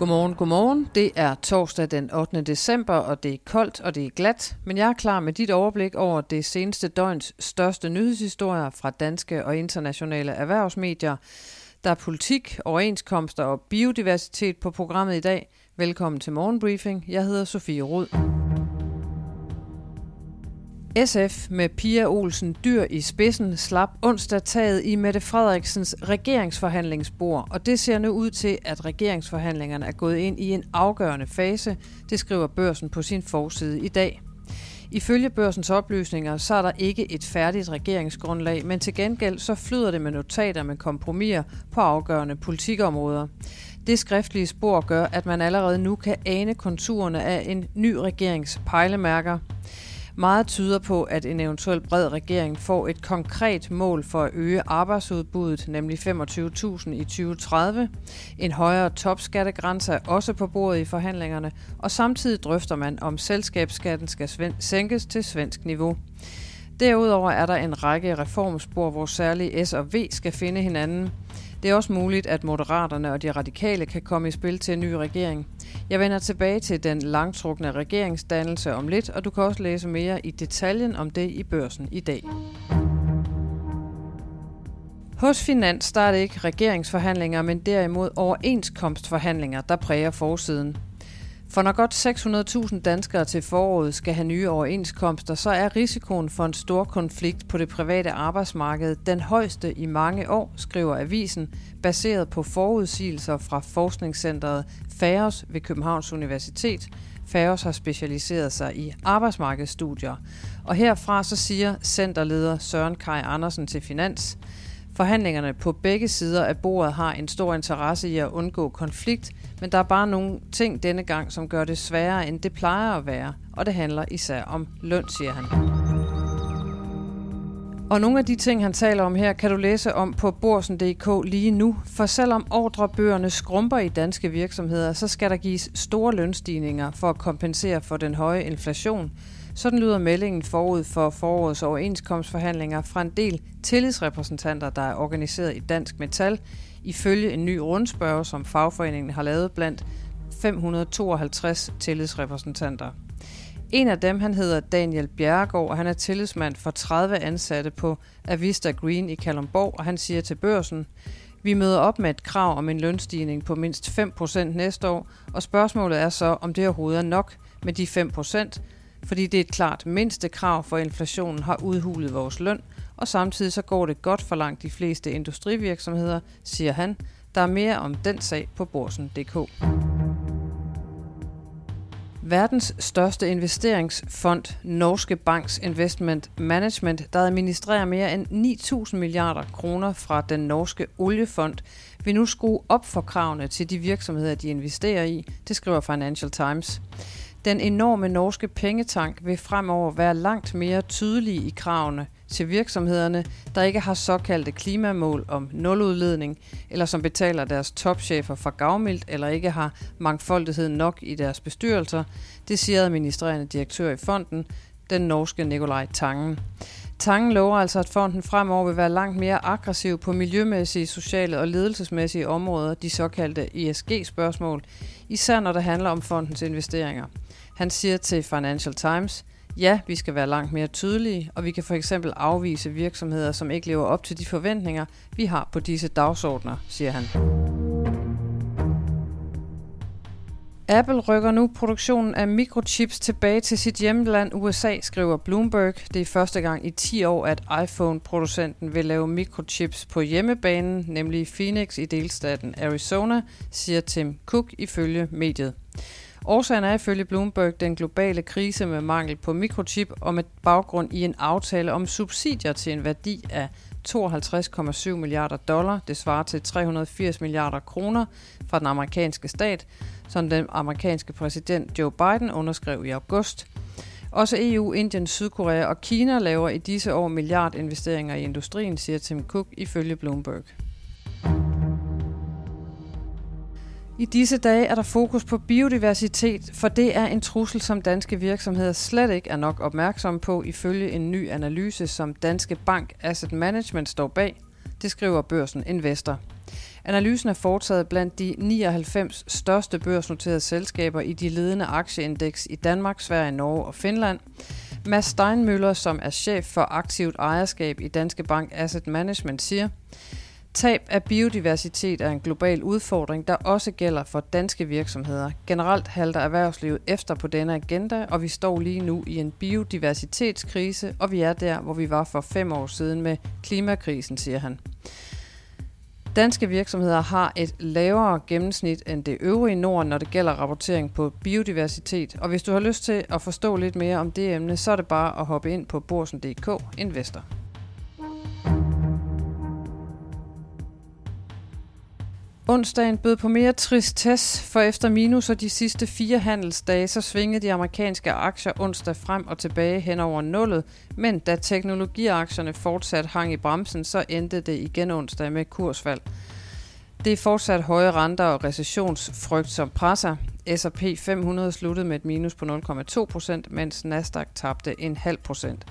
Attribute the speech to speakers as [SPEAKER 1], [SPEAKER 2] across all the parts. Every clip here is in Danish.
[SPEAKER 1] Godmorgen, godmorgen. Det er torsdag den 8. december, og det er koldt og det er glat. Men jeg er klar med dit overblik over det seneste døgns største nyhedshistorier fra danske og internationale erhvervsmedier. Der er politik, overenskomster og biodiversitet på programmet i dag. Velkommen til Morgenbriefing. Jeg hedder Sofie Rud. SF med Pia Olsen Dyr i spidsen slap onsdag taget i Mette Frederiksens regeringsforhandlingsbord, og det ser nu ud til, at regeringsforhandlingerne er gået ind i en afgørende fase, det skriver børsen på sin forside i dag. Ifølge børsens oplysninger, så er der ikke et færdigt regeringsgrundlag, men til gengæld så flyder det med notater med kompromiser på afgørende politikområder. Det skriftlige spor gør, at man allerede nu kan ane konturerne af en ny regerings pejlemærker. Meget tyder på, at en eventuel bred regering får et konkret mål for at øge arbejdsudbuddet, nemlig 25.000 i 2030. En højere topskattegrænse er også på bordet i forhandlingerne, og samtidig drøfter man, om selskabsskatten skal sænkes til svensk niveau. Derudover er der en række reformspor, hvor særligt S og V skal finde hinanden. Det er også muligt, at Moderaterne og de radikale kan komme i spil til en ny regering. Jeg vender tilbage til den langtrukne regeringsdannelse om lidt, og du kan også læse mere i detaljen om det i børsen i dag. Hos Finans der er det ikke regeringsforhandlinger, men derimod overenskomstforhandlinger, der præger forsiden. For når godt 600.000 danskere til foråret skal have nye overenskomster, så er risikoen for en stor konflikt på det private arbejdsmarked den højeste i mange år, skriver avisen, baseret på forudsigelser fra forskningscentret Færos ved Københavns Universitet. Færos har specialiseret sig i arbejdsmarkedsstudier. Og herfra så siger centerleder Søren Kai Andersen til Finans, Forhandlingerne på begge sider af bordet har en stor interesse i at undgå konflikt, men der er bare nogle ting denne gang, som gør det sværere, end det plejer at være, og det handler især om løn, siger han. Og nogle af de ting, han taler om her, kan du læse om på borsen.dk lige nu. For selvom ordrebøgerne skrumper i danske virksomheder, så skal der gives store lønstigninger for at kompensere for den høje inflation. Sådan lyder meldingen forud for forårets overenskomstforhandlinger fra en del tillidsrepræsentanter, der er organiseret i Dansk Metal, ifølge en ny rundspørge, som fagforeningen har lavet blandt 552 tillidsrepræsentanter. En af dem, han hedder Daniel Bjerregaard, og han er tillidsmand for 30 ansatte på Avista Green i Kalundborg, og han siger til børsen, vi møder op med et krav om en lønstigning på mindst 5% næste år, og spørgsmålet er så, om det overhovedet er nok med de 5%, fordi det er et klart mindste krav, for inflationen har udhulet vores løn, og samtidig så går det godt for langt de fleste industrivirksomheder, siger han. Der er mere om den sag på borsen.dk. Verdens største investeringsfond, Norske Banks Investment Management, der administrerer mere end 9.000 milliarder kroner fra den norske oliefond, vil nu skrue op for kravene til de virksomheder, de investerer i, det skriver Financial Times. Den enorme norske pengetank vil fremover være langt mere tydelig i kravene til virksomhederne, der ikke har såkaldte klimamål om nuludledning, eller som betaler deres topchefer for gavmildt, eller ikke har mangfoldighed nok i deres bestyrelser, det siger administrerende direktør i fonden, den norske Nikolaj Tangen. Tangen lover altså, at fonden fremover vil være langt mere aggressiv på miljømæssige, sociale og ledelsesmæssige områder, de såkaldte ESG-spørgsmål, især når det handler om fondens investeringer. Han siger til Financial Times, ja, vi skal være langt mere tydelige, og vi kan for eksempel afvise virksomheder, som ikke lever op til de forventninger, vi har på disse dagsordner, siger han. Apple rykker nu produktionen af mikrochips tilbage til sit hjemland USA, skriver Bloomberg. Det er første gang i 10 år, at iPhone-producenten vil lave mikrochips på hjemmebanen, nemlig Phoenix i delstaten Arizona, siger Tim Cook ifølge mediet. Årsagen er ifølge Bloomberg den globale krise med mangel på mikrochip og med baggrund i en aftale om subsidier til en værdi af 52,7 milliarder dollar, det svarer til 380 milliarder kroner fra den amerikanske stat, som den amerikanske præsident Joe Biden underskrev i august. Også EU, Indien, Sydkorea og Kina laver i disse år milliardinvesteringer i industrien, siger Tim Cook ifølge Bloomberg. I disse dage er der fokus på biodiversitet, for det er en trussel, som danske virksomheder slet ikke er nok opmærksomme på, ifølge en ny analyse, som Danske Bank Asset Management står bag. Det skriver børsen Investor. Analysen er foretaget blandt de 99 største børsnoterede selskaber i de ledende aktieindeks i Danmark, Sverige, Norge og Finland. Mads Steinmøller, som er chef for aktivt ejerskab i Danske Bank Asset Management, siger, Tab af biodiversitet er en global udfordring, der også gælder for danske virksomheder. Generelt halter erhvervslivet efter på denne agenda, og vi står lige nu i en biodiversitetskrise, og vi er der, hvor vi var for fem år siden med klimakrisen, siger han. Danske virksomheder har et lavere gennemsnit end det øvrige Norden, når det gælder rapportering på biodiversitet. Og hvis du har lyst til at forstå lidt mere om det emne, så er det bare at hoppe ind på borsen.dk Investor. Onsdagen bød på mere tristesse, for efter minus og de sidste fire handelsdage, så svingede de amerikanske aktier onsdag frem og tilbage hen over nullet, men da teknologiaktierne fortsat hang i bremsen, så endte det igen onsdag med kursfald. Det er fortsat høje renter og recessionsfrygt som presser. S&P 500 sluttede med et minus på 0,2 procent, mens Nasdaq tabte en halv procent.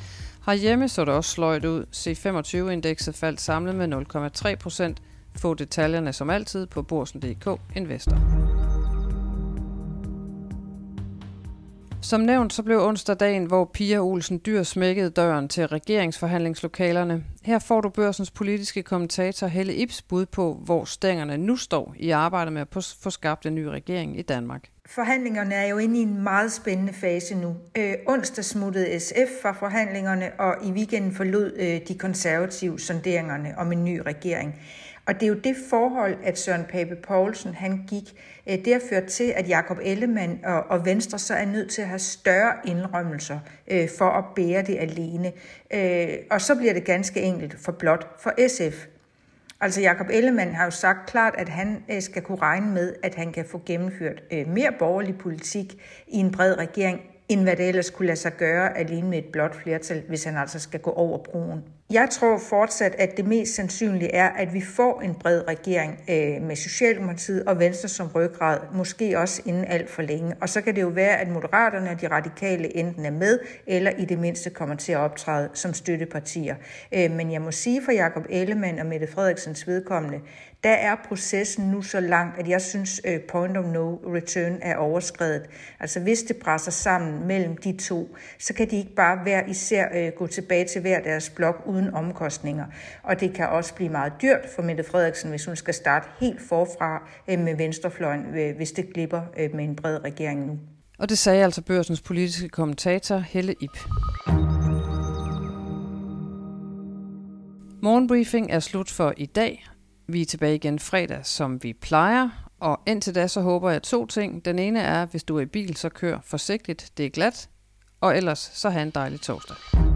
[SPEAKER 1] Herhjemme så det også sløjt ud. C25-indekset faldt samlet med 0,3 procent, få detaljerne som altid på borsen.dk Investor. Som nævnt, så blev onsdag dagen, hvor Pia Olsen Dyr smækkede døren til regeringsforhandlingslokalerne. Her får du børsens politiske kommentator Helle Ibs bud på, hvor stængerne nu står i arbejdet med at få skabt en ny regering i Danmark.
[SPEAKER 2] Forhandlingerne er jo inde i en meget spændende fase nu. Øh, onsdag smuttede SF fra forhandlingerne, og i weekenden forlod øh, de konservative sonderingerne om en ny regering. Og det er jo det forhold, at Søren Pape Poulsen han gik, øh, det har ført til, at Jakob Ellemann og, og Venstre så er nødt til at have større indrømmelser øh, for at bære det alene. Øh, og så bliver det ganske enkelt for blot for SF. Altså Jakob Ellemann har jo sagt klart, at han øh, skal kunne regne med, at han kan få gennemført øh, mere borgerlig politik i en bred regering, end hvad det ellers kunne lade sig gøre alene med et blot flertal, hvis han altså skal gå over broen. Jeg tror fortsat, at det mest sandsynlige er, at vi får en bred regering øh, med Socialdemokratiet og Venstre som ryggrad, måske også inden alt for længe. Og så kan det jo være, at Moderaterne og de radikale enten er med, eller i det mindste kommer til at optræde som støttepartier. Øh, men jeg må sige for Jakob Ellemann og Mette Frederiksens vedkommende, der er processen nu så langt, at jeg synes, øh, point of no return er overskrevet. Altså hvis det presser sammen mellem de to, så kan de ikke bare hver især øh, gå tilbage til hver deres blok uden omkostninger. Og det kan også blive meget dyrt for Mette Frederiksen, hvis hun skal starte helt forfra øh, med venstrefløjen, øh, hvis det glipper øh, med en bred regering nu.
[SPEAKER 1] Og det sagde altså børsens politiske kommentator Helle Ip. Morgenbriefing er slut for i dag. Vi er tilbage igen fredag, som vi plejer. Og indtil da, så håber jeg to ting. Den ene er, hvis du er i bil, så kør forsigtigt. Det er glat. Og ellers, så have en dejlig torsdag.